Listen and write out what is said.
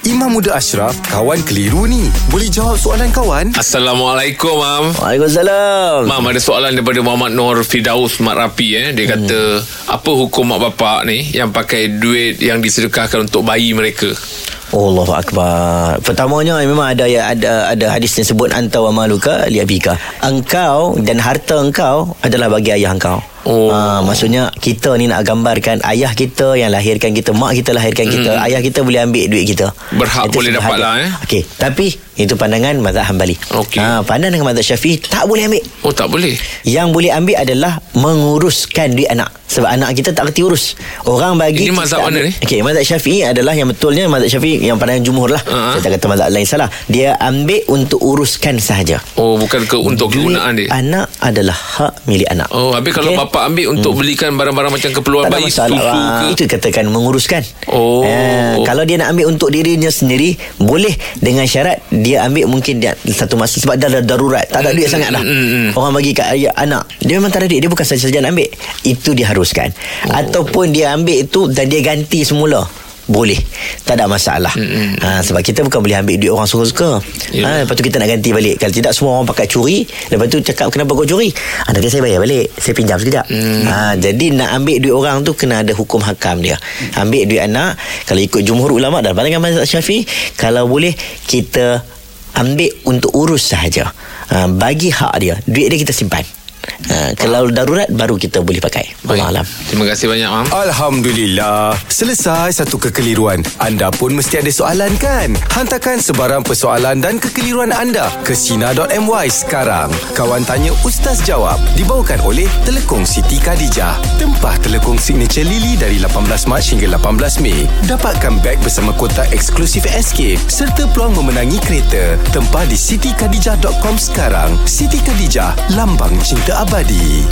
Imam Muda Ashraf, kawan keliru ni. Boleh jawab soalan kawan? Assalamualaikum, Mam. Waalaikumsalam. Mam, ada soalan daripada Muhammad Nur Fidaus Mat Rapi. Eh. Dia kata, apa hukum mak bapak ni yang pakai duit yang disedekahkan untuk bayi mereka? Allahu akbar. Pertamanya memang ada ya ada ada hadis yang sebut anta wa maluka li abika. Engkau dan harta engkau adalah bagi ayah engkau. Oh. Ha, maksudnya kita ni nak gambarkan ayah kita yang lahirkan kita, mak kita lahirkan kita, ayah kita boleh ambil duit kita. Berhak boleh dapat lah, eh. Okey, tapi itu pandangan mazhab Hambali. Okey. Ha, pandangan mazhab Syafi'i tak boleh ambil. Oh, tak boleh. Yang boleh ambil adalah menguruskan duit anak. Sebab anak kita tak kerti urus. Orang bagi Ini mazhab mana ni? Okey, mazhab Syafi'i adalah yang betulnya mazhab Syafi'i yang pandangan jumhur lah. Ha. Saya tak kata mazhab lain salah. Dia ambil untuk uruskan sahaja. Oh, bukan ke untuk Duit kegunaan dia. Anak adalah hak milik anak. Oh, habis kalau Okey? Bapak ambil untuk belikan barang-barang macam keperluan tak bayi, masalah. susu Ah, ke? Itu katakan menguruskan. Oh. Ah, kalau dia nak ambil untuk dirinya sendiri, boleh dengan syarat dia ambil mungkin dia satu masa sebab dia ada darurat, tak ada duit sangat dah. mm, mm. Orang bagi kat ayah, anak, dia memang tak ada duit, dia bukan saja-saja nak ambil. Itu diharuskan. Oh. Ataupun dia ambil itu dan dia ganti semula. Boleh. Tak ada masalah. Mm ha, Sebab kita bukan boleh ambil duit orang suka-suka. Ya. ha, Lepas tu kita nak ganti balik. Kalau tidak semua orang pakai curi. Lepas tu cakap kenapa kau curi? Ha, Nanti saya bayar balik. Saya pinjam sekejap. Mm. ha, Jadi nak ambil duit orang tu Kena ada hukum hakam dia. Ambil duit anak. Kalau ikut jumhur ulama' Dan pandangan mazhab syafi'i Kalau boleh Kita ambil untuk urus sahaja. Ha, Bagi hak dia. Duit dia kita simpan ha, Kalau darurat Baru kita boleh pakai. Allah alam Terima kasih banyak, Mam. Alhamdulillah. Selesai satu kekeliruan. Anda pun mesti ada soalan kan? Hantarkan sebarang persoalan dan kekeliruan anda ke Sina.my sekarang. Kawan Tanya Ustaz Jawab dibawakan oleh Telekong Siti Khadijah. Tempah telekong signature Lily dari 18 Mac hingga 18 Mei. Dapatkan beg bersama kotak eksklusif Escape serta peluang memenangi kereta. Tempah di sitikadijah.com sekarang. Siti Khadijah, lambang cinta abadi.